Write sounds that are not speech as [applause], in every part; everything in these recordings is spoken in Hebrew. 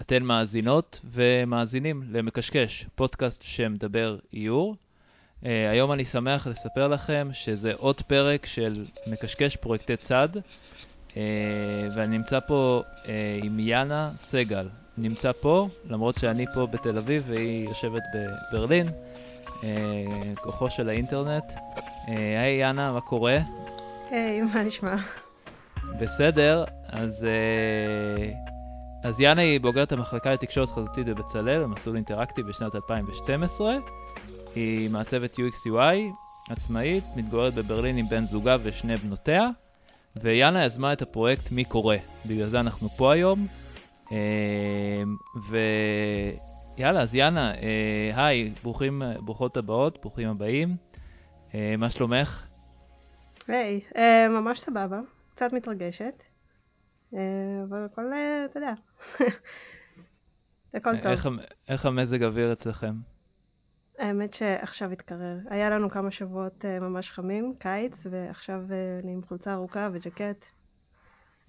אתן מאזינות ומאזינים למקשקש, פודקאסט שמדבר איור. Uh, היום אני שמח לספר לכם שזה עוד פרק של מקשקש פרויקטי צד, uh, ואני נמצא פה uh, עם יאנה סגל. נמצא פה, למרות שאני פה בתל אביב והיא יושבת בברלין, uh, כוחו של האינטרנט. היי uh, יאנה, מה קורה? היי, hey, מה נשמע? בסדר, אז... Uh, אז יאנה היא בוגרת המחלקה לתקשורת חזותית בבצלאל, במסלול אינטראקטיב בשנת 2012. היא מעצבת UX/UI, עצמאית, מתגוררת בברלין עם בן זוגה ושני בנותיה, ויאנה יזמה את הפרויקט מי קורא, בגלל זה אנחנו פה היום. אמ, ויאללה, אז יאנה, אה, היי, ברוכים, ברוכות הבאות, ברוכים הבאים. אה, מה שלומך? היי, hey, אה, ממש סבבה, קצת מתרגשת. אה, אבל הכל, אה, אתה יודע, [laughs] הכל טוב. איך, איך המזג אוויר אצלכם? האמת שעכשיו התקרר. היה לנו כמה שבועות אה, ממש חמים, קיץ, ועכשיו אני עם חולצה ארוכה וג'קט.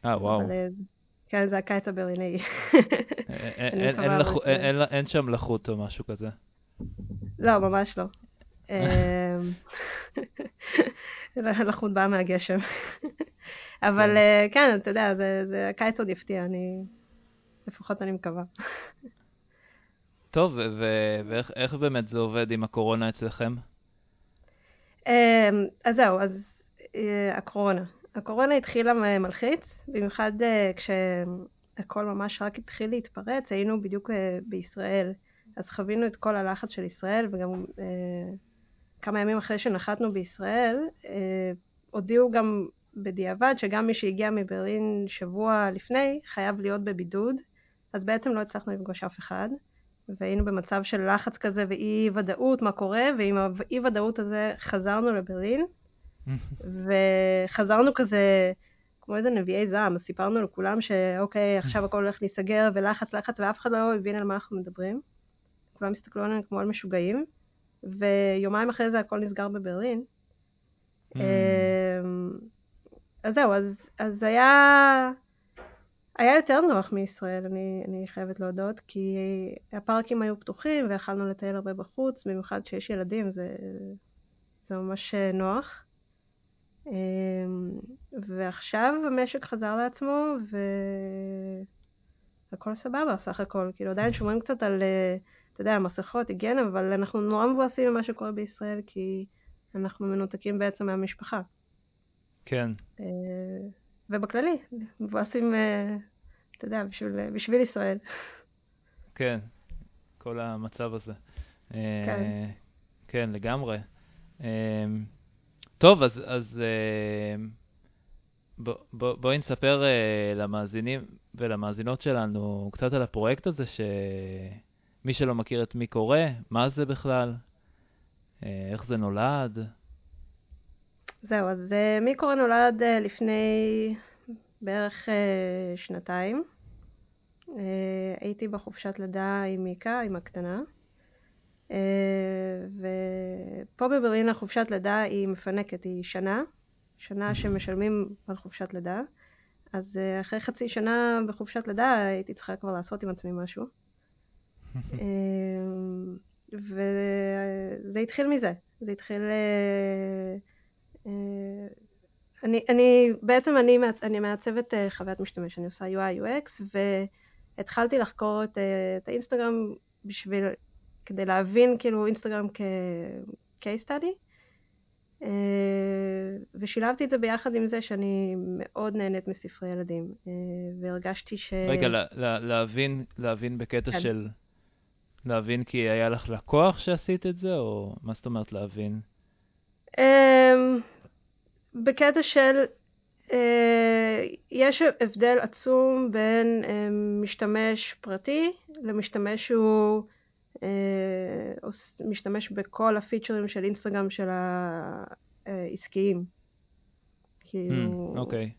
אה, וואו. אבל, כן, זה הקיץ הברליני. [laughs] אין שם לחות או משהו כזה. לא, ממש לא. [laughs] לחות באה מהגשם. אבל כן. אה, כן, אתה יודע, זה, זה הקיץ עוד יפתיע, אני... לפחות אני מקווה. [laughs] טוב, ואיך באמת זה עובד עם הקורונה אצלכם? אמ, אז זהו, אז אה, הקורונה. הקורונה התחילה מלחיץ, במיוחד אה, כשהכל ממש רק התחיל להתפרץ, היינו בדיוק בישראל, אז חווינו את כל הלחץ של ישראל, וגם כמה ימים אחרי שנחתנו בישראל, הודיעו גם בדיעבד שגם מי שהגיע מברלין שבוע לפני חייב להיות בבידוד, אז בעצם לא הצלחנו לפגוש אף אחד, והיינו במצב של לחץ כזה ואי ודאות מה קורה, ועם האי ודאות הזה חזרנו לברלין, [laughs] וחזרנו כזה כמו איזה נביאי זעם, אז סיפרנו לכולם שאוקיי, עכשיו הכל הולך להיסגר, ולחץ לחץ, ואף אחד לא הבין על מה אנחנו מדברים. כולם הסתכלו עלינו כמו על משוגעים, ויומיים אחרי זה הכל נסגר בברלין. אז זהו, אז, אז היה, היה יותר נוח מישראל, אני, אני חייבת להודות, כי הפארקים היו פתוחים ויכלנו לטייל הרבה בחוץ, במיוחד כשיש ילדים, זה, זה ממש נוח. אמ, ועכשיו המשק חזר לעצמו, והכל סבבה סך הכל. כאילו עדיין שומרים קצת על, אתה יודע, מסכות, היגיינה, אבל אנחנו נורא מבואסים ממה שקורה בישראל, כי אנחנו מנותקים בעצם מהמשפחה. כן. אה, ובכללי, מבואסים, אה, אתה יודע, בשביל, בשביל ישראל. כן, כל המצב הזה. אה, כן. כן, לגמרי. טוב, אז, אז בואי בוא, בוא נספר למאזינים ולמאזינות שלנו קצת על הפרויקט הזה, שמי שלא מכיר את מי קורא, מה זה בכלל, איך זה נולד. זהו, אז אה, מיקרו נולד אה, לפני בערך אה, שנתיים. הייתי בחופשת לידה עם מיקה, עם הקטנה. ופה בברלין החופשת לידה היא מפנקת, היא שנה, שנה שמשלמים על חופשת לידה. אז אחרי חצי שנה בחופשת לידה הייתי צריכה כבר לעשות עם עצמי משהו. [laughs] וזה התחיל מזה, זה התחיל אני, אני, בעצם אני, אני מעצבת אה, חוויית משתמש, אני עושה UI UX והתחלתי לחקור את, אה, את האינסטגרם בשביל, כדי להבין כאילו אינסטגרם כ-case study ושילבתי את זה ביחד עם זה שאני מאוד נהנית מספרי ילדים והרגשתי ש... רגע, לה, לה, להבין, להבין בקטע כן. של... להבין כי היה לך לקוח שעשית את זה, או מה זאת אומרת להבין? אמ, בקטע של אה, יש הבדל עצום בין אה, משתמש פרטי למשתמש שהוא אה, משתמש בכל הפיצ'רים של אינסטגרם של העסקיים. כאילו, hmm, אוקיי.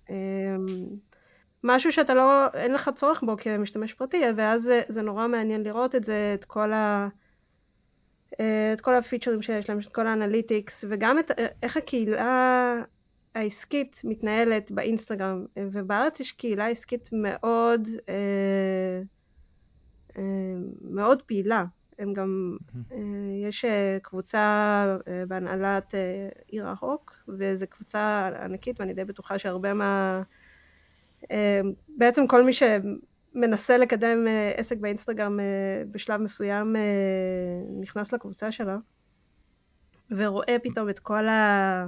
משהו שאתה לא, אין לך צורך בו כמשתמש פרטי, ואז זה, זה נורא מעניין לראות את זה, את כל ה... את כל הפיצ'רים שיש להם, את כל האנליטיקס, וגם את איך הקהילה העסקית מתנהלת באינסטגרם, ובארץ יש קהילה עסקית מאוד, אה, מאוד פעילה. הם גם, יש קבוצה בהנהלת עיר הרוק, וזו קבוצה ענקית, ואני די בטוחה שהרבה מה... בעצם כל מי שמנסה לקדם עסק באינסטגרם בשלב מסוים נכנס לקבוצה שלה, ורואה פתאום את כל ה...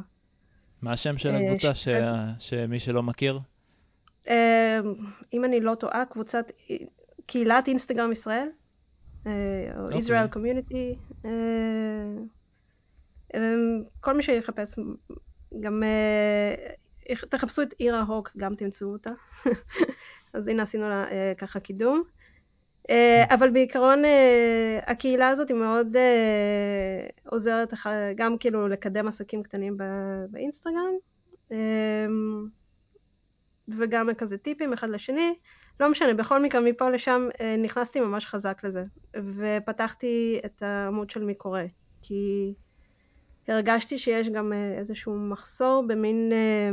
מה השם של הקבוצה, ש... שמי שלא מכיר? אם אני לא טועה, קבוצת, קהילת אינסטגרם ישראל, או אוקיי. Israel Community, כל מי שיחפש, גם תחפשו את עיר ההוק, גם תמצאו אותה. [laughs] אז הנה עשינו לה ככה קידום. אבל בעיקרון הקהילה הזאת היא מאוד עוזרת גם כאילו לקדם עסקים קטנים באינסטגרם. וגם כזה טיפים אחד לשני. לא משנה, בכל מקרה מפה לשם אה, נכנסתי ממש חזק לזה, ופתחתי את העמוד של מי קורא, כי הרגשתי שיש גם אה, איזשהו מחסור במין אה,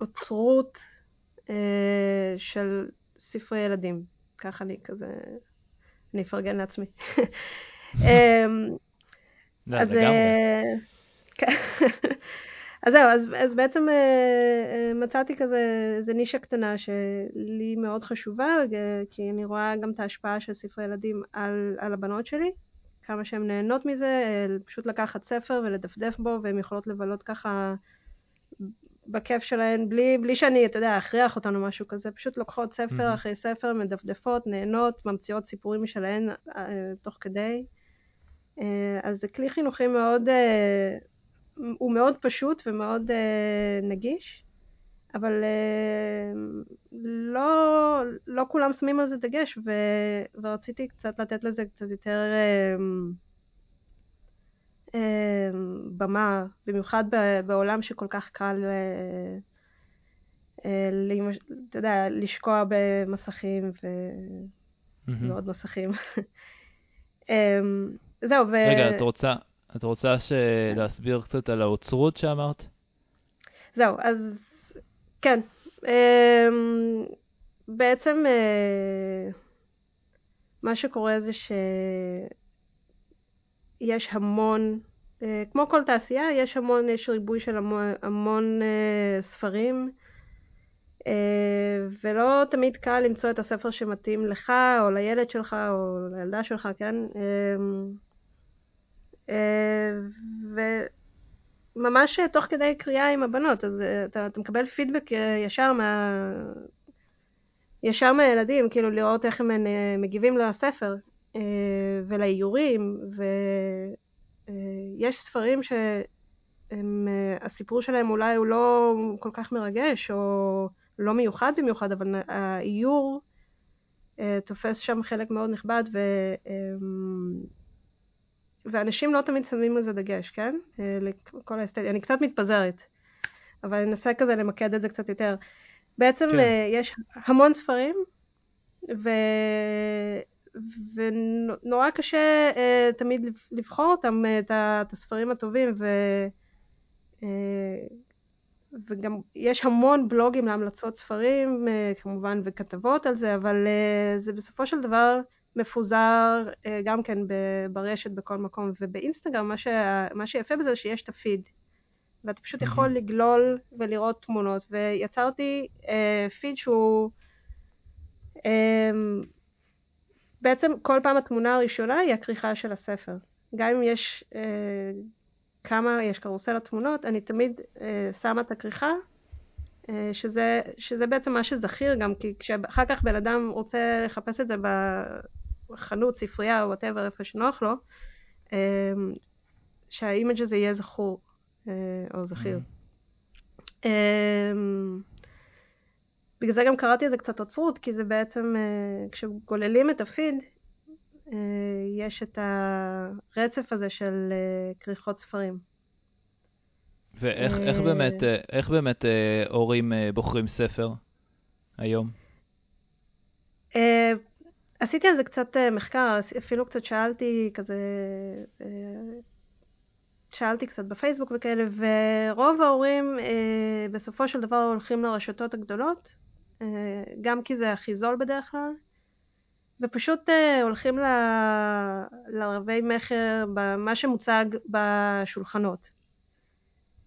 אוצרות של ספרי ילדים. ככה אני כזה, אני אפרגן לעצמי. [laughs] לא, לגמרי. כן. אז זהו, אז, אז בעצם אה, אה, מצאתי כזה איזה נישה קטנה שלי מאוד חשובה, כי אני רואה גם את ההשפעה של ספרי ילדים על, על הבנות שלי, כמה שהן נהנות מזה, אה, פשוט לקחת ספר ולדפדף בו, והן יכולות לבלות ככה בכיף שלהן, בלי, בלי שאני, אתה יודע, אכריח אותנו משהו כזה, פשוט לוקחות ספר mm-hmm. אחרי ספר, מדפדפות, נהנות, ממציאות סיפורים משלהן תוך כדי. אז זה כלי חינוכי מאוד... הוא מאוד פשוט ומאוד uh, נגיש, אבל לא, לא כולם שמים על זה דגש, ו, ורציתי קצת לתת לזה קצת יותר במה, במיוחד בעולם שכל כך קל, uh, uh, אתה יודע, לשקוע במסכים ו... mm-hmm. ועוד מסכים. um, [laughs] זהו, ו... רגע, את רוצה, את רוצה ש... להסביר קצת על האוצרות שאמרת? זהו, אז כן. אמ, בעצם אה, מה שקורה זה שיש המון, אה, כמו כל תעשייה, יש המון, יש ריבוי של המון, המון אה, ספרים, ולא תמיד קל למצוא את הספר שמתאים לך, או לילד שלך, או לילדה שלך, כן? אה, וממש תוך כדי קריאה עם הבנות, אז אה, אתה, אתה מקבל פידבק אה, ישר מה... ישר מהילדים, כאילו לראות איך הם מגיבים לספר ולאיורים, ויש ספרים שהסיפור שלהם אולי הוא לא כל כך מרגש או לא מיוחד במיוחד, אבל האיור תופס שם חלק מאוד נכבד, ו... ואנשים לא תמיד שמים על זה דגש, כן? אה, לכל האסתטיקה, אני קצת מתפזרת, אבל אני אנסה כזה למקד את זה קצת יותר. בעצם כן. אה, יש המון ספרים, ו... ונורא קשה uh, תמיד לבחור אותם, את, את הספרים הטובים, ו... uh, וגם יש המון בלוגים להמלצות ספרים, uh, כמובן, וכתבות על זה, אבל uh, זה בסופו של דבר מפוזר אה, גם כן ברשת בכל מקום, ובאינסטגרם מה, ש... מה שיפה בזה זה שיש את הפיד, ואתה פשוט יכול לגלול ולראות תמונות, ויצרתי אה, פיד שהוא אה, בעצם כל פעם התמונה הראשונה היא הכריכה של הספר. גם אם יש אה, כמה, יש קרוסלת תמונות, אני תמיד אה, שמה את הכריכה, אה, שזה, שזה בעצם מה שזכיר גם, כי כשאחר כך בן אדם רוצה לחפש את זה חנות, ספרייה או whatever, איפה שנוח לו, אמ, שה image הזה יהיה זכור אה, או זכיר. Mm. אמ, בגלל זה גם קראתי לזה קצת אוצרות, כי זה בעצם, אה, כשגוללים את הפיד, אה, יש את הרצף הזה של כריכות ספרים. ואיך באמת, איך באמת הורים בוחרים ספר היום? עשיתי על זה קצת אה, מחקר, אפילו קצת שאלתי כזה, אה, שאלתי קצת בפייסבוק וכאלה, ורוב ההורים אה, בסופו של דבר הולכים לרשתות הגדולות, גם כי זה הכי זול בדרך כלל, ופשוט uh, הולכים. לרבי מכר במה שמוצג בשולחנות.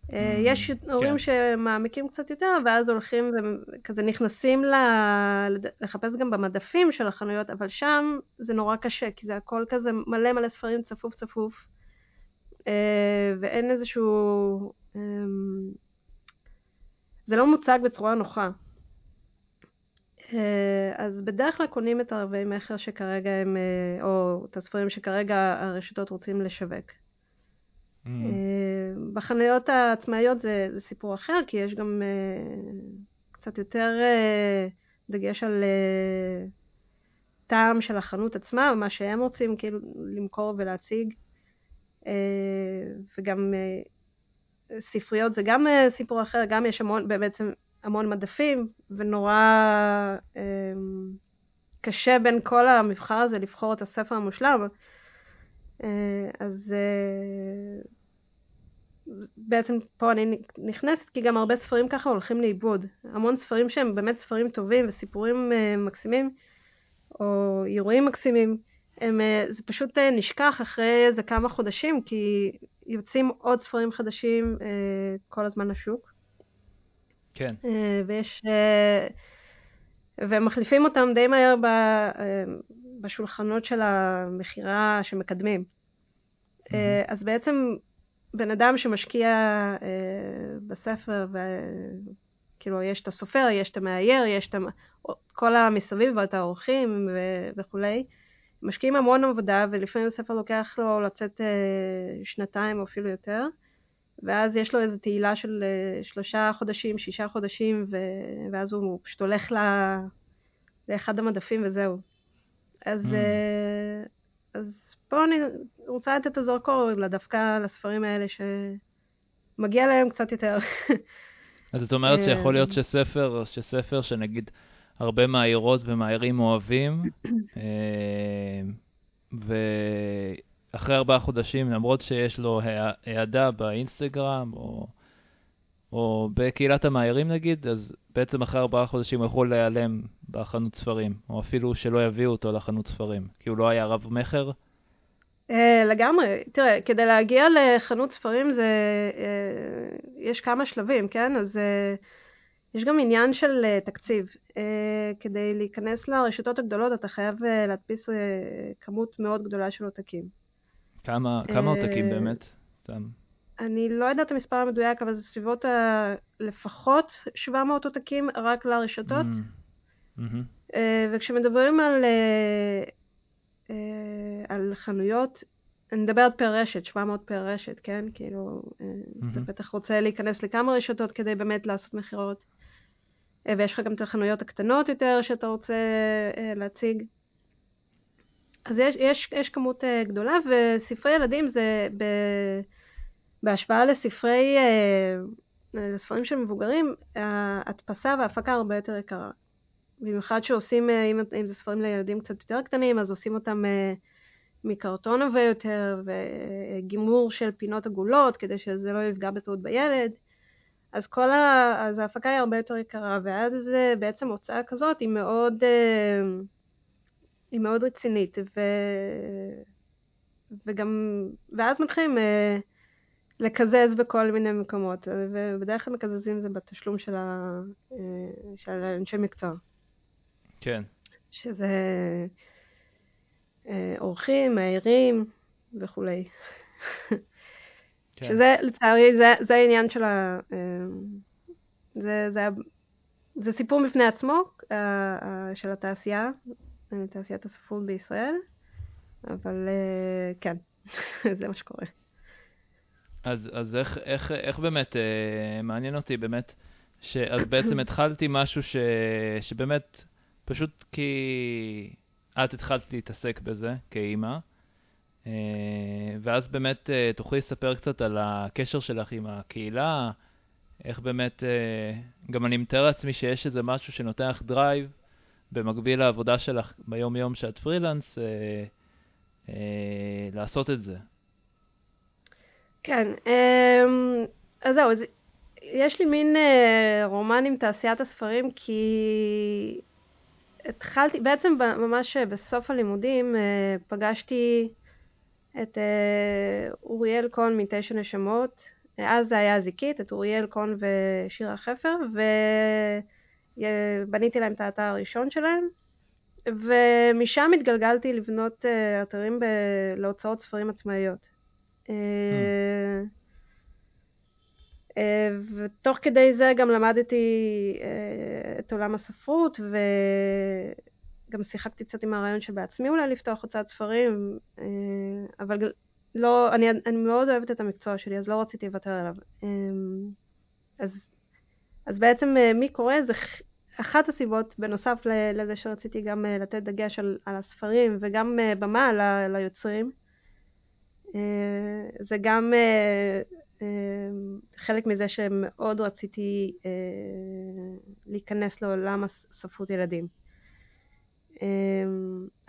Mm, יש הורים כן. שמעמיקים קצת יותר, ואז הולכים וכזה נכנסים ל... לחפש גם במדפים של החנויות, אבל שם זה נורא קשה, כי זה הכל כזה מלא מלא ספרים צפוף צפוף, ואין איזשהו... זה לא מוצג בצורה נוחה. אז בדרך כלל קונים את ערבי מכר שכרגע הם, או את הספרים שכרגע הרשתות רוצים לשווק. Mm. בחנויות העצמאיות זה, זה סיפור אחר, כי יש גם קצת יותר דגש על טעם של החנות עצמה, מה שהם רוצים כאילו למכור ולהציג. וגם ספריות זה גם סיפור אחר, גם יש המון, בעצם המון מדפים, ונורא uh, קשה בין כל המבחר הזה לבחור את הספר המושלם. Uh, אז uh, בעצם פה אני נכנסת, כי גם הרבה ספרים ככה הולכים לאיבוד. המון ספרים שהם באמת ספרים טובים וסיפורים uh, מקסימים, או אירועים מקסימים, הם, uh, זה פשוט uh, נשכח אחרי איזה כמה חודשים, כי יוצאים עוד ספרים חדשים uh, כל הזמן לשוק. כן. Uh, ויש... Uh, ומחליפים אותם די מהר ב, uh, בשולחנות של המכירה שמקדמים. Mm-hmm. אז בעצם בן אדם שמשקיע אה, בספר, וכאילו יש את הסופר, יש את המאייר, יש את כל המסביב ואת האורחים ו... וכולי, משקיעים המון עבודה, ולפעמים הספר לוקח לו לצאת אה, שנתיים או אפילו יותר, ואז יש לו איזו תהילה של אה, שלושה חודשים, שישה חודשים, ו... ואז הוא פשוט הולך ל... לאחד המדפים וזהו. אז, mm. אה, אז פה אני רוצה לתת את הזרקור דווקא לספרים האלה שמגיע להם קצת יותר. [laughs] אז את אומרת שיכול להיות אה, שספר, שספר שנגיד הרבה מאיירות ומאיירים אוהבים, [coughs] אה, ואחרי ארבעה חודשים, למרות שיש לו העדה באינסטגרם, או, או בקהילת המאיירים נגיד, אז בעצם אחרי ארבעה חודשים הוא יכול להיעלם בחנות ספרים, או אפילו שלא יביאו אותו לחנות ספרים, כי הוא לא היה רב-מכר. Uh, לגמרי. תראה, כדי להגיע לחנות ספרים זה, uh, יש כמה שלבים, כן? אז uh, יש גם עניין של תקציב. כדי להיכנס לרשתות הגדולות אתה חייב להדפיס כמות מאוד גדולה של עותקים. כמה, כמה עותקים באמת? אני לא יודעת את המספר המדויק, אבל זה סביבות ה... לפחות 700 עותקים רק לרשתות. Mm-hmm. Uh, וכשמדברים על... אה, על חנויות, אני מדברת פר רשת, 700 פר רשת, כן? כאילו, mm-hmm. אתה בטח רוצה להיכנס לכמה רשתות כדי באמת לעשות מכירות. אה, ויש לך גם את החנויות הקטנות יותר שאתה רוצה להציג. אז יש, יש, יש כמות גדולה, וספרי ילדים זה ב, בהשוואה לספרי, לספרים של מבוגרים, ההדפסה וההפקה הרבה יותר יקרה. במיוחד שעושים, אה, אם, אם זה ספרים לילדים קצת יותר קטנים, אז עושים אותם אה, מקרטון עבה יותר, וגימור של פינות עגולות, כדי שזה לא יפגע בטעות בילד. אז כל ה... אז ההפקה היא הרבה יותר יקרה, ואז בעצם הוצאה כזאת היא מאוד, אה, היא מאוד רצינית, ו... וגם, ואז מתחילים לקזז בכל מיני מקומות, ובדרך כלל מקזזים זה בתשלום של, ה... של אנשי מקצוע. כן. שזה אה, אורחים, מאיירים וכולי. כן. שזה, לצערי, זה, זה העניין של ה... אה, זה, זה, זה סיפור בפני עצמו אה, של התעשייה, תעשיית הספרות בישראל, אבל כן, [laughs] זה מה שקורה. אז, אז איך, איך, איך באמת, מעניין אותי באמת, שאז בעצם [clears throat] התחלתי משהו ש, שבאמת פשוט כי את התחלת להתעסק בזה כאימא, אה, ואז באמת אה, תוכלי לספר קצת על הקשר שלך עם הקהילה, איך באמת, אה, גם אני מתאר לעצמי שיש איזה משהו שנותן לך drive במקביל לעבודה שלך ביום-יום שאת פרילנס, לעשות את זה. כן, אז זהו, אז יש לי מין רומן עם תעשיית הספרים, כי התחלתי, בעצם ממש בסוף הלימודים פגשתי את אוריאל קון מתשע נשמות, אז זה היה זיקית, את אוריאל קון ושירה חפר, ובניתי להם את האתר הראשון שלהם, ומשם התגלגלתי לבנות אתרים ב... להוצאות ספרים עצמאיות. Mm. אה, ותוך כדי זה גם למדתי אה, את עולם הספרות וגם שיחקתי קצת עם הרעיון שבעצמי אולי לפתוח הוצאת ספרים, אה, אבל לא, אני, אני מאוד אוהבת את המקצוע שלי, אז לא רציתי לוותר עליו. אז, אז בעצם מי קורא זה אחת הסיבות, בנוסף לזה שרציתי גם לתת דגש על, על הספרים וגם במה ל, ליוצרים, זה גם חלק מזה שמאוד רציתי אה, להיכנס לעולם ספרות ילדים.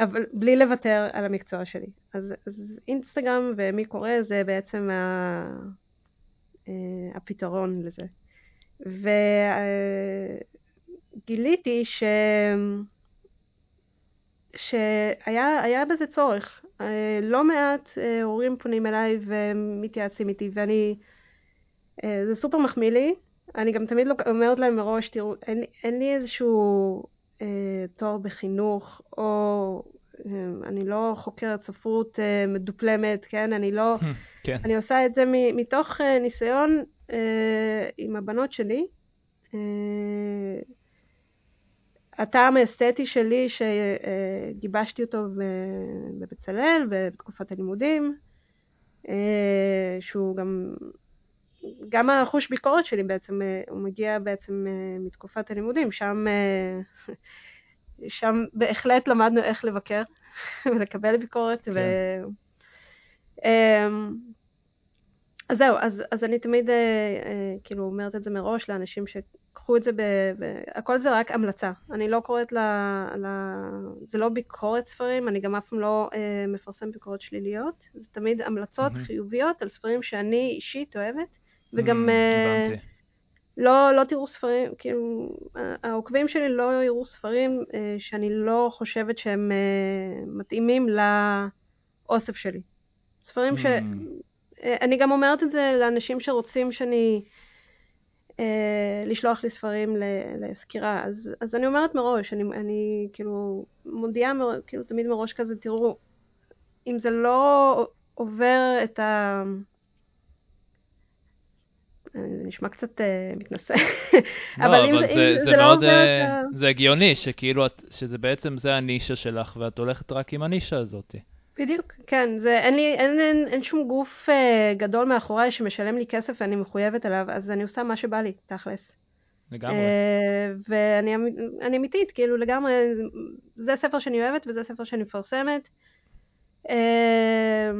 אבל בלי לוותר על המקצוע שלי. אז, אז אינסטגרם ומי קורא זה בעצם ה, אה, הפתרון לזה. וגיליתי ש... שהיה בזה צורך. אה, לא מעט אה, הורים פונים אליי ומתייעצים איתי, ואני, אה, זה סופר מחמיא לי. אני גם תמיד אומרת להם מראש, תראו, אין, אין לי איזשהו אה, תואר בחינוך, או אה, אני לא חוקרת ספרות אה, מדופלמת, כן? אני לא... כן. אני עושה את זה מתוך אה, ניסיון אה, עם הבנות שלי. אה, הטעם האסתטי שלי שגיבשתי אותו בבצלאל בתקופת הלימודים, אה, שהוא גם, גם החוש ביקורת שלי בעצם, אה, הוא מגיע בעצם אה, מתקופת הלימודים, שם, [laughs] שם בהחלט למדנו איך לבקר [laughs] ולקבל ביקורת. כן. ו... אז זהו, אז, אז אני תמיד אה, אה, כאילו אומרת את זה מראש לאנשים שקחו את זה, ב, ב, הכל זה רק המלצה. אני לא קוראת ל... ל זה לא ביקורת ספרים, אני גם אף פעם לא אה, מפרסם ביקורות שליליות. זה תמיד המלצות mm-hmm. חיוביות על ספרים שאני אישית אוהבת, וגם mm, אה, לא, לא תראו ספרים, כאילו, העוקבים שלי לא יראו ספרים אה, שאני לא חושבת שהם אה, מתאימים לאוסף שלי. ספרים mm. אה, אני גם אומרת את זה לאנשים שרוצים שאני... אה, לשלוח לי ספרים לסקירה, אז, אז אני אומרת מראש, אני, אני כאילו מודיעה כאילו תמיד מראש כזה, תראו, אם זה לא עובר את ה... זה נשמע קצת uh, מתנשא, לא, אבל, אם זה, זה, זה, זה לא עובר את ה... זה הגיוני, שכאילו, שזה בעצם זה הנישה שלך, ואת הולכת רק עם הנישה הזאת. בדיוק, כן, זה, אין, לי, אין, אין, אין שום גוף אה, גדול מאחוריי שמשלם לי כסף ואני מחויבת אליו, אז אני עושה מה שבא לי, תכלס. לגמרי. אה, ואני אמיתית, כאילו לגמרי, זה ספר שאני אוהבת וזה ספר שאני מפרסמת. אה,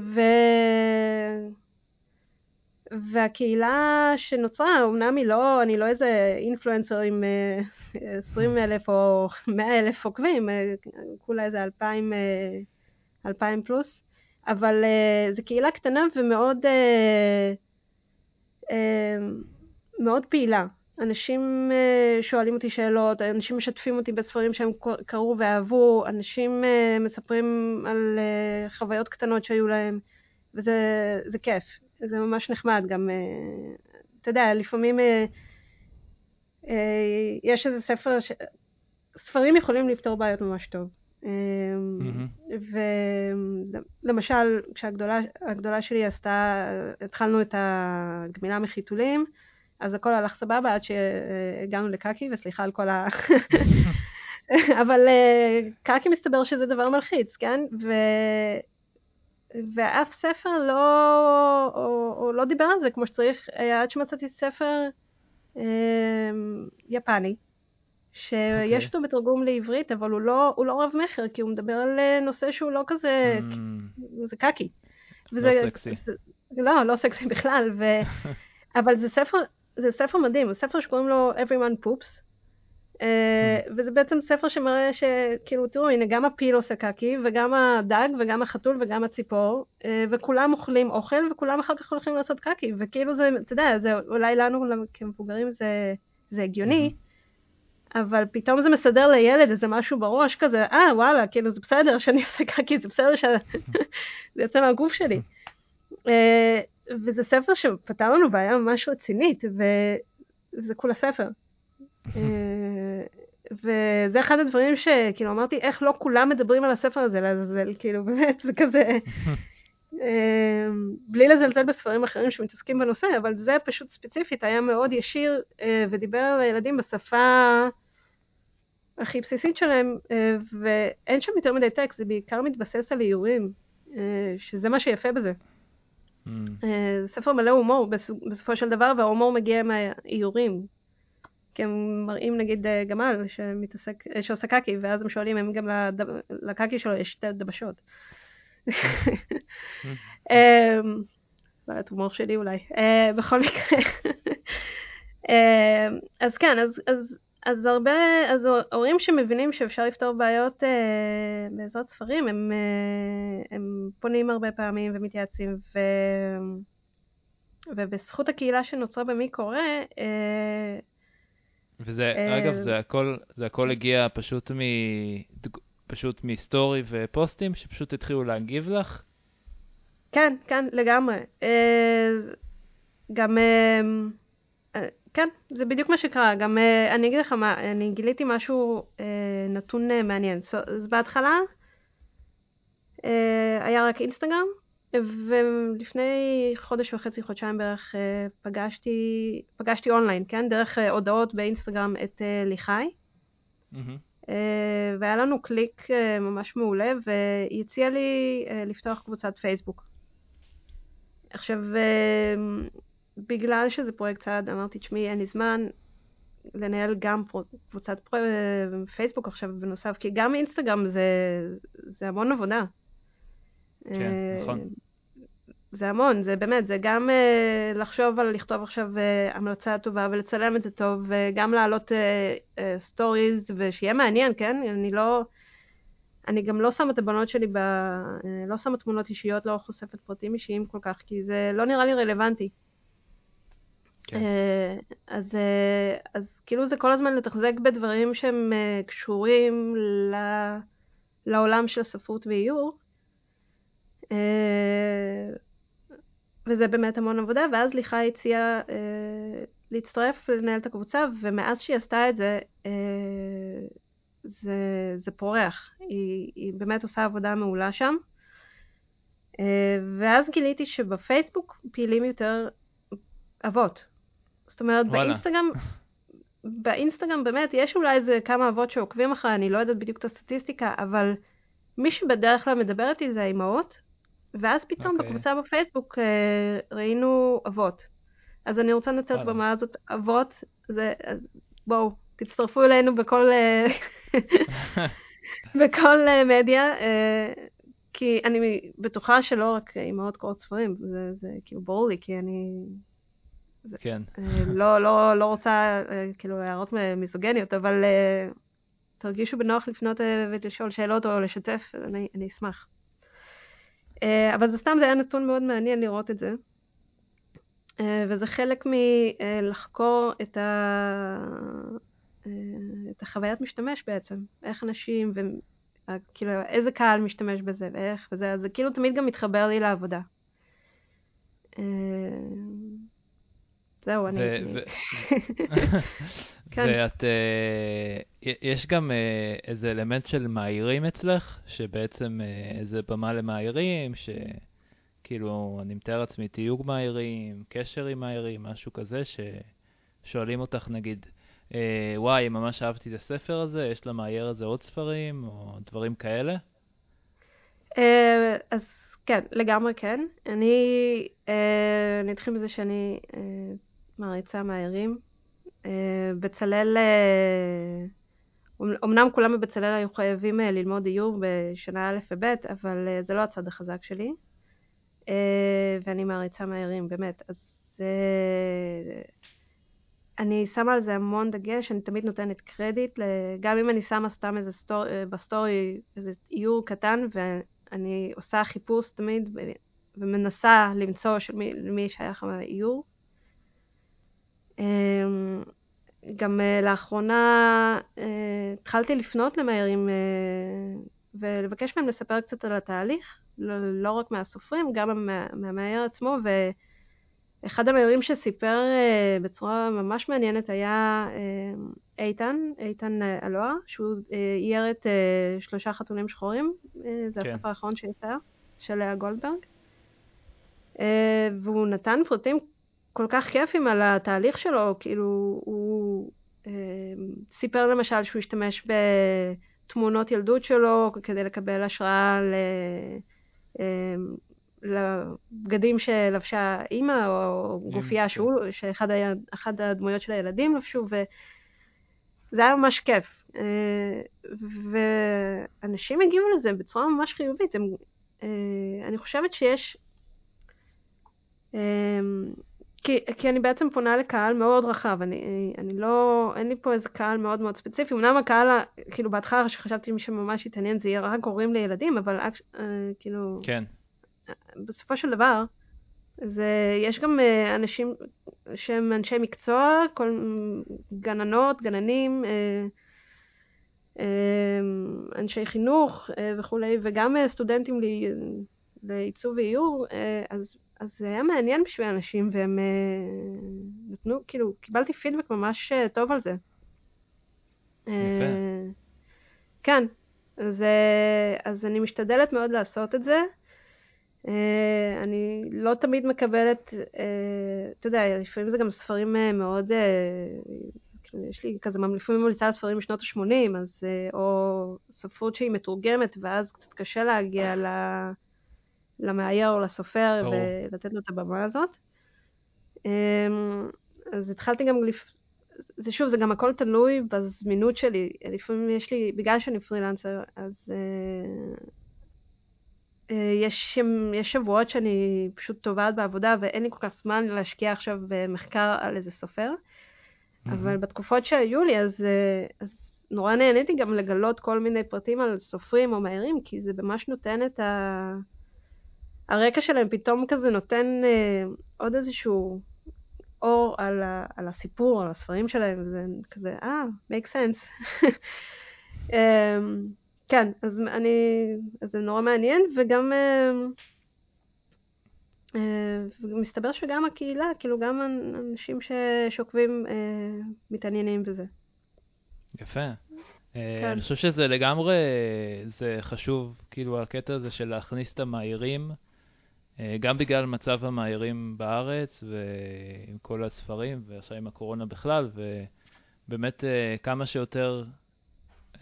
ו... והקהילה שנוצרה, אמנם היא לא, אני לא איזה אינפלואנסר עם 20 אה, אלף או 100 אלף עוקבים, אה, כולה איזה 2,000 אלפיים פלוס, אבל uh, זו קהילה קטנה ומאוד uh, uh, מאוד פעילה. אנשים uh, שואלים אותי שאלות, אנשים משתפים אותי בספרים שהם קראו ואהבו, אנשים uh, מספרים על uh, חוויות קטנות שהיו להם, וזה כיף, זה ממש נחמד גם, uh, אתה יודע, לפעמים uh, uh, יש איזה ספר, ש... ספרים יכולים לפתור בעיות ממש טוב. Mm-hmm. ולמשל, כשהגדולה שלי עשתה, התחלנו את הגמילה מחיתולים, אז הכל הלך סבבה עד שהגענו לקקי, וסליחה על כל ה... [laughs] אבל אה, קקי מסתבר שזה דבר מלחיץ, כן? ו... ואף ספר לא, או, או לא דיבר על זה כמו שצריך, אה, עד שמצאתי ספר אה, יפני, שיש okay. אוקיי. אותו בתרגום לעברית, אבל הוא לא, הוא לא רב מכר, כי הוא מדבר על אה, נושא שהוא לא כזה, mm. זה קקי. לא וזה, לא סקסי. זה, לא, לא סקסי [laughs] בכלל, ו... [laughs] אבל זה ספר, זה ספר מדהים, זה ספר שקוראים לו Everyone Poops, uh, וזה בעצם ספר שמראה שכאילו תראו הנה גם הפיל עושה קקי וגם הדג וגם החתול וגם הציפור uh, וכולם אוכלים אוכל וכולם אחר כך הולכים לעשות קקי וכאילו זה אתה יודע זה אולי לנו כמבוגרים זה, זה הגיוני mm-hmm. אבל פתאום זה מסדר לילד איזה משהו בראש כזה, אה, וואלה, כאילו זה בסדר שאני [laughs] עושה קקי, זה בסדר שזה [laughs] יוצא מהגוף שלי. אה, וזה ספר שפתר לנו בעיה ממש רצינית, וזה כולה ספר. אה, וזה אחד הדברים שכאילו אמרתי, איך לא כולם מדברים על הספר הזה לעזאזל, כאילו [laughs] באמת, זה כזה, אה, בלי לזלזל בספרים אחרים שמתעסקים בנושא, אבל זה פשוט ספציפית היה מאוד ישיר ודיבר על הילדים בשפה הכי בסיסית שלהם, ואין שם יותר מדי טקסט, זה בעיקר מתבסס על איורים, שזה מה שיפה בזה. Mm. אה, זה ספר מלא הומור בסופו של דבר, וההומור מגיע מהאיורים. כי הם מראים נגיד אה, גמל שמתעסק, אה, שעושה קקי, ואז הם שואלים אם גם לקקי שלו יש שתי דבשות. [laughs] היה הומור שלי אולי. בכל מקרה. אז כן, אז, אז הרבה, אז הורים שמבינים שאפשר לפתור בעיות אה, בעזרת ספרים, הם, אה, הם פונים הרבה פעמים ומתייעצים, ו, ובזכות הקהילה שנוצרה במי קורא, אה, וזה, אה, אגב, זה הכל, זה הכל הגיע פשוט, מ, פשוט מסטורי ופוסטים שפשוט התחילו להגיב לך? כן, כן, לגמרי. אה, גם... אה, כן, זה בדיוק מה שקרה. גם uh, אני אגיד לך מה, אני גיליתי משהו, uh, נתון מעניין. אז בהתחלה היה רק אינסטגרם, ולפני חודש וחצי, חודשיים בערך, פגשתי, פגשתי אונליין, כן? דרך הודעות באינסטגרם את ליחי. Mm-hmm. והיה לנו קליק ממש מעולה, והיא הציעה לי לפתוח קבוצת פייסבוק. עכשיו, בגלל שזה פרויקט צעד, אמרתי, תשמעי, אין לי זמן לנהל גם קבוצת פרו... פייסבוק עכשיו בנוסף, כי גם אינסטגרם זה, זה המון עבודה. כן, אה, נכון. זה המון, זה באמת, זה גם uh, לחשוב על לכתוב עכשיו uh, המלצה טובה ולצלם את זה טוב, וגם להעלות stories, uh, uh, ושיהיה מעניין, כן? אני לא... אני גם לא שמה את הבנות שלי, ב... לא שמה תמונות אישיות, לא חושפת פרטים אישיים כל כך, כי זה לא נראה לי רלוונטי. כן. אה, אז, אה, אז כאילו זה כל הזמן לתחזק בדברים שהם אה, קשורים ל, לעולם של ספרות ואיור. וזה באמת המון עבודה, ואז ליכה הציעה להצטרף לנהל את הקבוצה, ומאז שהיא עשתה את זה, זה, זה פורח. היא, היא באמת עושה עבודה מעולה שם. ואז גיליתי שבפייסבוק פעילים יותר אבות. זאת אומרת, וואלה. באינסטגרם, באינסטגרם באמת יש אולי איזה כמה אבות שעוקבים אחריי, אני לא יודעת בדיוק את הסטטיסטיקה, אבל מי שבדרך כלל מדבר איתי זה האימהות, ואז פתאום okay. אוקיי. בקבוצה בפייסבוק אה, ראינו אבות. אז אני רוצה לנצל את הבמה הזאת, אבות, זה, בואו, תצטרפו אלינו בכל, אה, [laughs] בכל אה, מדיה, כי אני בטוחה שלא רק אימהות קוראות ספרים, זה, זה כאילו ברור לי, כי אני כן. לא, לא, לא רוצה אה, כאילו הערות מיזוגניות, אבל uh, תרגישו בנוח לפנות ולשאול שאלות או לשתף, אני, אני אשמח. אבל זה סתם, זה היה נתון מאוד מעניין לראות את זה. וזה חלק מלחקור את, ה... את החוויית משתמש בעצם, איך אנשים, וכאילו איזה קהל משתמש בזה ואיך וזה, זה כאילו תמיד גם מתחבר לי לעבודה. זהו, אני... [laughs] כן. ואת, uh, יש גם uh, איזה אלמנט של מאיירים אצלך, שבעצם uh, איזה במה למאיירים, שכאילו, אני מתאר לעצמי תיוג מאיירים, קשר עם מאיירים, משהו כזה, ששואלים אותך נגיד, וואי, ממש אהבתי את הספר הזה, יש למאייר הזה עוד ספרים, או דברים כאלה? אז כן, לגמרי כן. אני, uh, אני אתחיל בזה שאני uh, מעריצה מהערים. אה, בצלאל, אמנם כולם בבצלאל היו חייבים אה, ללמוד איור בשנה א' וב', אבל אה, זה לא הצד החזק שלי. ואני מעריצה מאיירים, באמת. אז אני שמה על זה המון דגש, אני תמיד נותנת קרדיט, גם אם אני שמה סתם איזה סטור, ב story איזה איור קטן, ואני עושה חיפוש תמיד ומנסה למצוא של מי, למי שייך האיור. אמ, גם uh, לאחרונה uh, התחלתי לפנות למאיירים uh, ולבקש מהם לספר קצת על התהליך, לא, לא רק מהסופרים, גם מה, מהמאייר עצמו, ואחד המאיירים שסיפר בצורה ממש מעניינת היה איתן, איתן אלוהר, שהוא אייר את שלושה חתולים שחורים, זה כן. הספר האחרון שיצא, של לאה גולדברג. והוא נתן פרטים כל כך כיפים על התהליך שלו, כאילו הוא אה, סיפר למשל שהוא השתמש בתמונות ילדות שלו כדי לקבל השראה ל... אה, לבגדים שלבשה אימא, או גופייה כן. שהוא, שאחד הדמויות של הילדים לבשו, וזה היה ממש כיף. אה, ואנשים הגיעו לזה בצורה ממש חיובית. הם, אה, אני חושבת שיש אה, כי, כי אני בעצם פונה לקהל מאוד רחב, אני, אני לא, אין לי פה איזה קהל מאוד מאוד ספציפי, אמנם הקהל, כאילו בהתחלה שחשבתי מי שממש התעניין זה יהיה רק הורים לילדים, אבל אה, כאילו, כן. בסופו של דבר, זה, יש גם אה, אנשים שהם אנשי מקצוע, כל, גננות, גננים, אה, אה, אנשי חינוך אה, וכולי, וגם אה, סטודנטים לעיצוב ואיור, אה, אז אז זה היה מעניין בשביל אנשים, והם uh, נתנו, כאילו, קיבלתי פידבק ממש uh, טוב על זה. יפה. כן, אז, אז אני משתדלת מאוד לעשות את זה. Uh, אני לא תמיד מקבלת, uh, אתה יודע, לפעמים זה גם ספרים uh, מאוד, uh, יש לי כזה, לפעמים ממליצה על ספרים משנות ה-80, אז, או ספרות שהיא מתורגמת, ואז קצת קשה להגיע ל... לה... למאייר או לסופר ברור. ולתת לו את הבמה הזאת. אמ, אז התחלתי גם, לפ... זה שוב, זה גם הכל תלוי בזמינות שלי. לפעמים יש לי, בגלל שאני פרילנסר, אז uh, uh, יש, יש שבועות שאני פשוט טובעת בעבודה ואין לי כל כך זמן להשקיע עכשיו במחקר על איזה סופר. Mm-hmm. אבל בתקופות שהיו לי, אז, uh, אז נורא נהניתי גם לגלות כל מיני פרטים על סופרים או מאיירים, כי זה ממש נותן את ה... הרקע שלהם פתאום כזה נותן אה, עוד איזשהו אור על, ה, על הסיפור, על הספרים שלהם, וזה כזה, אה, ah, make sense. [laughs] אה, כן, אז אני, אז זה נורא מעניין, וגם אה, אה, מסתבר שגם הקהילה, כאילו גם אנשים ששוקבים אה, מתעניינים בזה. יפה. אה, כן. אני חושב שזה לגמרי, זה חשוב, כאילו הקטע הזה של להכניס את המהירים אה, גם בגלל מצב המאיירים בארץ ועם כל הספרים, ועכשיו עם הקורונה בכלל, ובאמת אה, כמה שיותר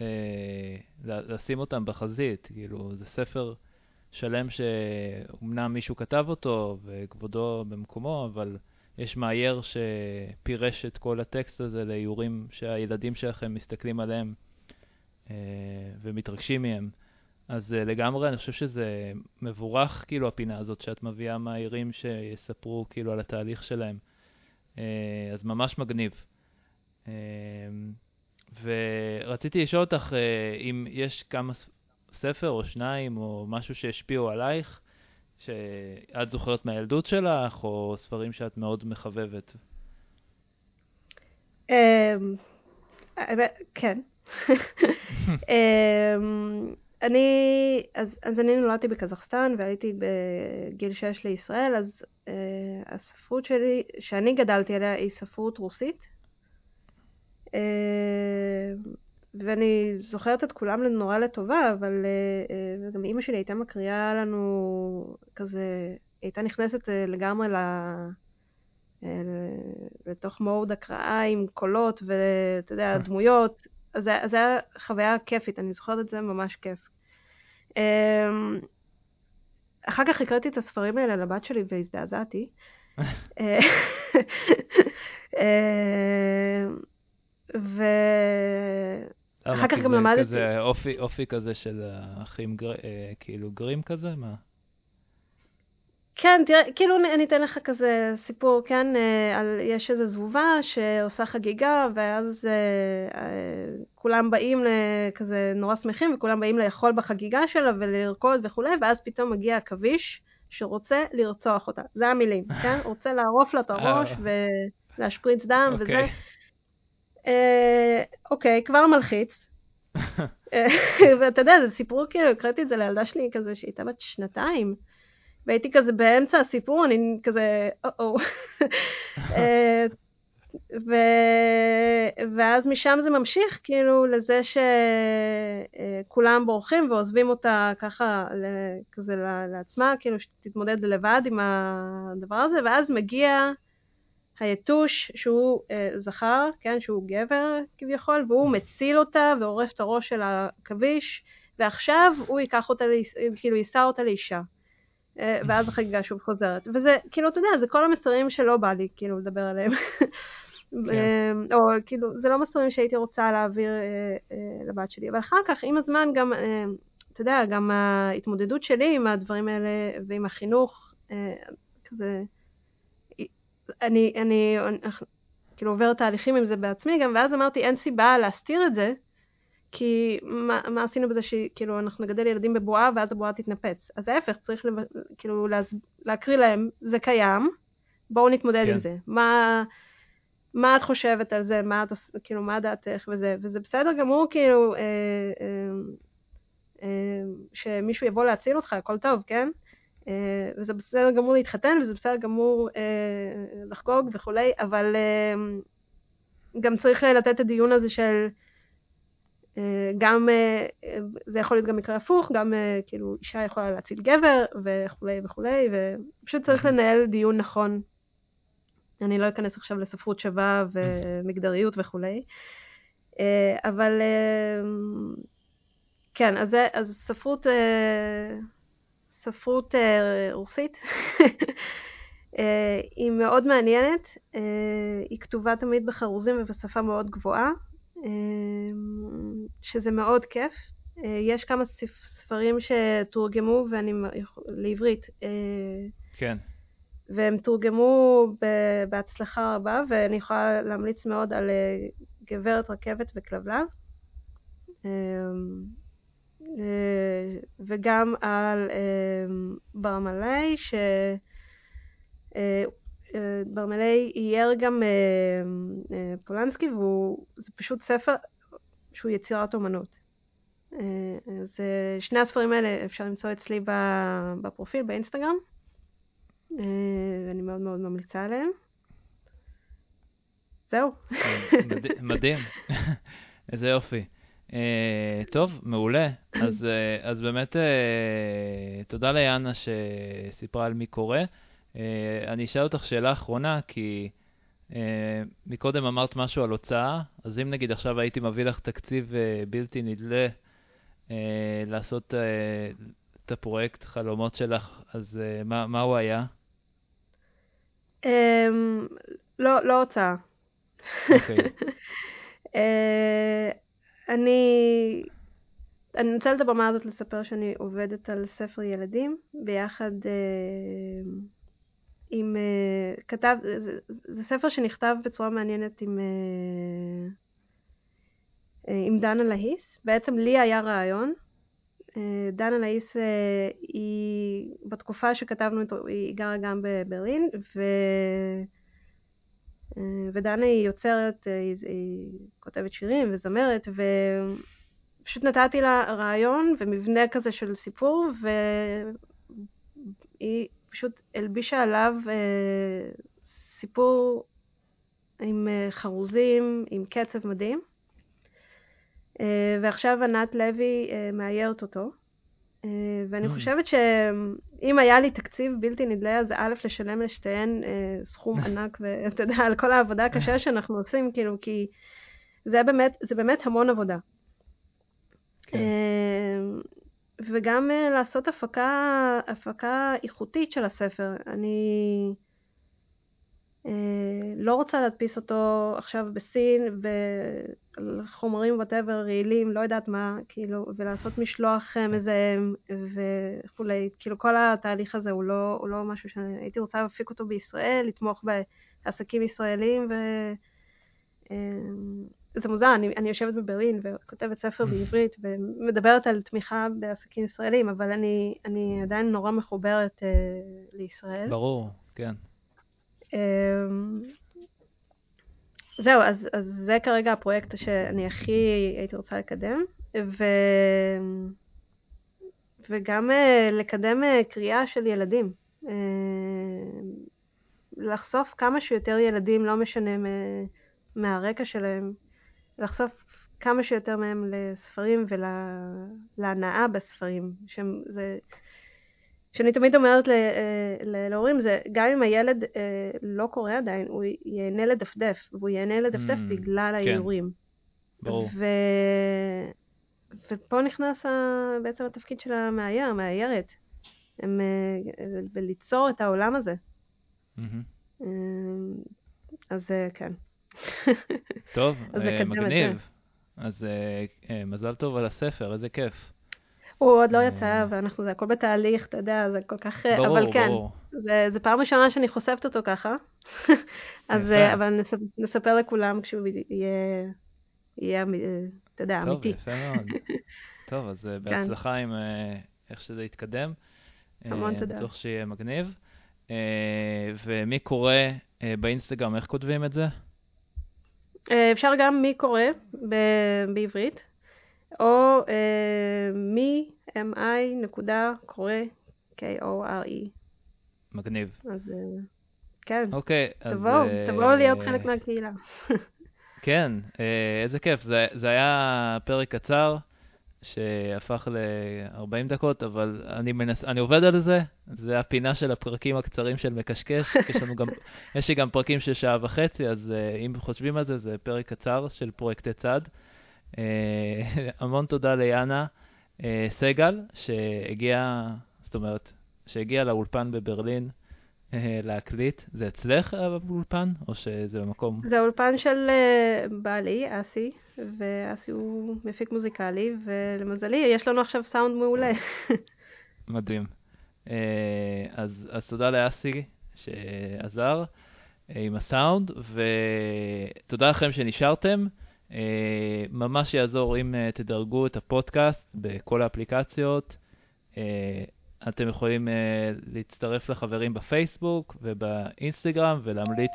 אה, לשים אותם בחזית. כאילו, זה ספר שלם שאומנם מישהו כתב אותו וכבודו במקומו, אבל יש מאייר שפירש את כל הטקסט הזה לאיורים שהילדים שלכם מסתכלים עליהם ומתרגשים מהם. אז uh, לגמרי, אני חושב שזה מבורך, כאילו, הפינה הזאת שאת מביאה מהעירים שיספרו, כאילו, על התהליך שלהם. Uh, אז ממש מגניב. Uh, ורציתי לשאול אותך אם יש כמה ספר או שניים או משהו שהשפיעו עלייך, שאת זוכרת מהילדות שלך, או ספרים שאת מאוד מחבבת. Um, כן. [laughs] אני, אז, אז אני נולדתי בקזחסטן ועליתי בגיל 6 לישראל, אז uh, הספרות שלי, שאני גדלתי עליה, היא ספרות רוסית. Uh, ואני זוכרת את כולם נורא לטובה, אבל uh, uh, גם אימא שלי הייתה מקריאה לנו כזה, הייתה נכנסת uh, לגמרי ל... לתוך מוד הקראה עם קולות ואתה יודע, דמויות. אז זו הייתה חוויה כיפית, אני זוכרת את זה ממש כיף. אמ, אחר כך הקראתי את הספרים האלה לבת שלי והזדעזעתי. [laughs] אה, אמ, ואחר כך גם למדתי... כזה אופי, אופי כזה של האחים, גר... אה, כאילו גרים כזה? מה? כן, תראה, כאילו אני אתן לך כזה סיפור, כן, אה, על, יש איזו זבובה שעושה חגיגה, ואז אה, אה, כולם באים כזה נורא שמחים, וכולם באים לאכול בחגיגה שלה ולרקוד וכולי, ואז פתאום מגיע עכביש שרוצה לרצוח אותה. זה המילים, [laughs] כן? רוצה לערוף לה את הראש ולהשפריץ דם okay. וזה. אה, אוקיי, כבר מלחיץ. [laughs] אה, [laughs] ואתה יודע, זה סיפור, כאילו, הקראתי את זה לילדה שלי כזה, שהיא הייתה בת שנתיים. והייתי כזה באמצע הסיפור, אני כזה, או-או. [laughs] אה, ו... ואז משם זה ממשיך כאילו לזה שכולם בורחים ועוזבים אותה ככה כזה לעצמה, כאילו שתתמודד לבד עם הדבר הזה, ואז מגיע היתוש שהוא אה, זכר, כן, שהוא גבר כביכול, והוא מציל אותה ועורף את הראש של העכביש, ועכשיו הוא ייקח אותה, כאילו יישא אותה לאישה. אה, ואז החגיגה שוב חוזרת. וזה, כאילו, אתה יודע, זה כל המסרים שלא בא לי, כאילו, לדבר עליהם. [laughs] כן. אמ, או כאילו, זה לא מסרים שהייתי רוצה להעביר אה, אה, לבת שלי. אבל אחר כך, עם הזמן, גם, אה, אתה יודע, גם ההתמודדות שלי עם הדברים האלה ועם החינוך, כזה, אני, אני, אני כאילו עוברת תהליכים עם זה בעצמי גם, ואז אמרתי, אין סיבה להסתיר את זה, כי מה, מה עשינו בזה שכאילו אנחנו נגדל ילדים בבועה ואז הבועה תתנפץ. אז ההפך, צריך לב, כאילו להז, להקריא להם, זה קיים, בואו נתמודד כן. עם זה. מה... מה את חושבת על זה, מה את, כאילו, מה דעתך וזה, וזה בסדר גמור, כאילו, אה, אה, אה, שמישהו יבוא להציל אותך, הכל טוב, כן? אה, וזה בסדר גמור להתחתן, וזה בסדר גמור אה, לחגוג וכולי, אבל אה, גם צריך לתת את הדיון הזה של, גם, אה, זה יכול להיות גם מקרה הפוך, גם אה, כאילו אישה יכולה להציל גבר וכולי וכולי, ופשוט צריך לנהל דיון נכון אני לא אכנס עכשיו לספרות שווה ומגדריות וכולי. אה, אבל אה, כן, אז, אז ספרות, אה, ספרות רוסית [laughs] היא מאוד מעניינת, היא כתובה תמיד בחרוזים ובשפה מאוד גבוהה, שזה מאוד כיף. יש כמה ספרים שתורגמו ואני, לעברית. כן. והם תורגמו בהצלחה רבה, ואני יכולה להמליץ מאוד על אה, גברת רכבת וכלבלב, אמ, אה, וגם על אמ, ברמלי, ש... אה, ברמלי אייר גם פולנסקי, וזה פשוט ספר שהוא יצירת אומנות. אז שני הספרים האלה אפשר למצוא אצלי בפרופיל באינסטגרם. אה, ואני מאוד מאוד ממליצה עליהם. זהו. מדהים, [laughs] איזה יופי. טוב, מעולה. אז, באמת תודה ליאנה שסיפרה על מי קורא. Uh, אני אשאל אותך שאלה אחרונה, כי uh, מקודם אמרת משהו על הוצאה, אז אם נגיד עכשיו הייתי מביא לך תקציב uh, בלתי נדלה uh, לעשות uh, את הפרויקט חלומות שלך, אז uh, מה, מה הוא היה? Um, לא, לא הוצאה. אוקיי. [laughs] אה, אני... אני אנצל את הבמה הזאת לספר שאני עובדת על ספר ילדים ביחד uh, עם... Uh, כתב... זה, זה ספר שנכתב בצורה מעניינת עם, uh, עם דנה להיס. בעצם לי היה רעיון אה, דנה לאיס אה, היא, בתקופה שכתבנו אותו, היא גרה גם בברלין, ו... אה, ודנה היא יוצרת, היא, היא כותבת שירים וזמרת, ופשוט נתתי לה רעיון ומבנה כזה של סיפור, והיא פשוט הלבישה עליו סיפור עם חרוזים, עם קצב מדהים. אה, ועכשיו ענת לוי אה, מאיירת אותו. אה, ואני mm. חושבת שאם היה לי תקציב בלתי נדלה, אז א', לשלם לשתיהן סכום [laughs] ענק, ואתה יודע, על כל העבודה הקשה [laughs] שאנחנו עושים, כאילו, כי זה באמת, זה באמת המון עבודה. כן. וגם לעשות הפקה, הפקה איכותית של הספר. אני לא רוצה להדפיס אותו עכשיו בסין, חומרים וואטאבר, רעילים, לא יודעת מה, כאילו, ולעשות משלוח אה, מזהם וכולי, כאילו כל התהליך הזה הוא לא, הוא לא משהו שהייתי רוצה להפיק אותו בישראל, לתמוך בעסקים ישראלים ו... אה, זה מוזר, אני, אני יושבת בברלין וכותבת ספר בעברית ומדברת על תמיכה בעסקים ישראלים, אבל אני, אני עדיין נורא מחוברת uh, לישראל. ברור, כן. Um, זהו, אז, אז זה כרגע הפרויקט שאני הכי הייתי רוצה לקדם, ו... וגם uh, לקדם uh, קריאה של ילדים. Uh, לחשוף כמה שיותר ילדים, לא משנה מה, מהרקע שלהם, לחשוף כמה שיותר מהם לספרים ולהנאה בספרים. שזה, שאני תמיד אומרת להורים, זה גם אם הילד אה, לא קורא עדיין, הוא ייהנה לדפדף, והוא ייהנה לדפדף mm, בגלל כן. האיורים. ברור. ו... ופה נכנס ה... בעצם התפקיד של המאייר, המאיירת. הם בליצור את העולם הזה. Mm-hmm. אז כן. טוב, מגניב. אז מזל טוב על הספר, איזה כיף. הוא עוד לא יצא, ואנחנו, זה הכל בתהליך, אתה יודע, זה כל כך... ברור, אבל כן, ברור. זה, זה פעם ראשונה שאני חושפת אותו ככה. [laughs] אז. אבל נספר, נספר לכולם כשהוא יהיה, יהיה, אתה יודע, טוב, אמיתי. יפה מאוד. [laughs] טוב, אז אה, בהצלחה עם אה, איך שזה יתקדם. המון אה, תודה. בטוח שיהיה מגניב. אה, ומי קורא אה, באינסטגרם, איך כותבים את זה? אה, אפשר גם מי קורא ב- בעברית, או אה, מי, mi נקודה קורא, K-O-R-E. מגניב. אז אה, כן, אוקיי, אז... תבואו, תבואו להיות חלק מהקהילה. [laughs] כן, איזה כיף. זה, זה היה פרק קצר שהפך ל-40 דקות, אבל אני, מנס, אני עובד על זה. זה הפינה של הפרקים הקצרים של מקשקש. [laughs] יש, גם, יש לי גם פרקים של שעה וחצי, אז אה, אם חושבים על זה, זה פרק קצר של פרויקטי צד. אה, [laughs] המון תודה ליאנה אה, סגל, שהגיעה, זאת אומרת, שהגיעה לאולפן בברלין להקליט. זה אצלך האולפן, או שזה במקום? זה האולפן של אה, בעלי, אסי, ואסי הוא מפיק מוזיקלי, ולמזלי, יש לנו עכשיו סאונד מעולה. מדהים. אה, אז, אז תודה לאסי שעזר אה, עם הסאונד, ותודה לכם שנשארתם. אה, ממש יעזור אם אה, תדרגו את הפודקאסט בכל האפליקציות. אתם יכולים אה, להצטרף לחברים בפייסבוק ובאינסטגרם ולהמליץ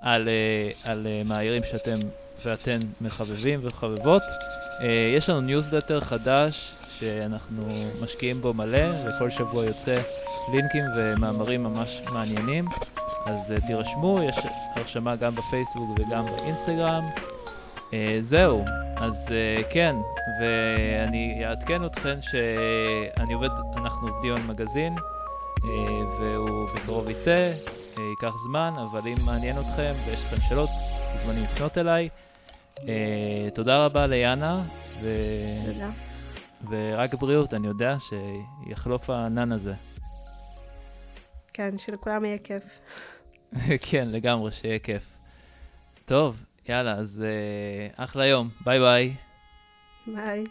על, אה, על אה, מאיירים שאתם ואתן מחבבים וחבבות. אה, יש לנו ניוזלטר חדש שאנחנו משקיעים בו מלא, וכל שבוע יוצא לינקים ומאמרים ממש מעניינים. אז uh, תירשמו, יש הרשמה גם בפייסבוק וגם באינסטגרם. Uh, זהו, אז uh, כן, ואני אעדכן אתכם שאני עובד, אנחנו עובדים על מגזין, uh, והוא בקרוב יצא, uh, ייקח זמן, אבל אם מעניין אתכם ויש לכם שאלות, מוזמנים לפנות אליי. תודה רבה ליאנה, ו... תודה. ורק בריאות, אני יודע שיחלוף הענן הזה. כן, שלכולם יהיה כיף. [laughs] כן, לגמרי, שיהיה כיף. טוב, יאללה, אז uh, אחלה יום, ביי ביי. ביי.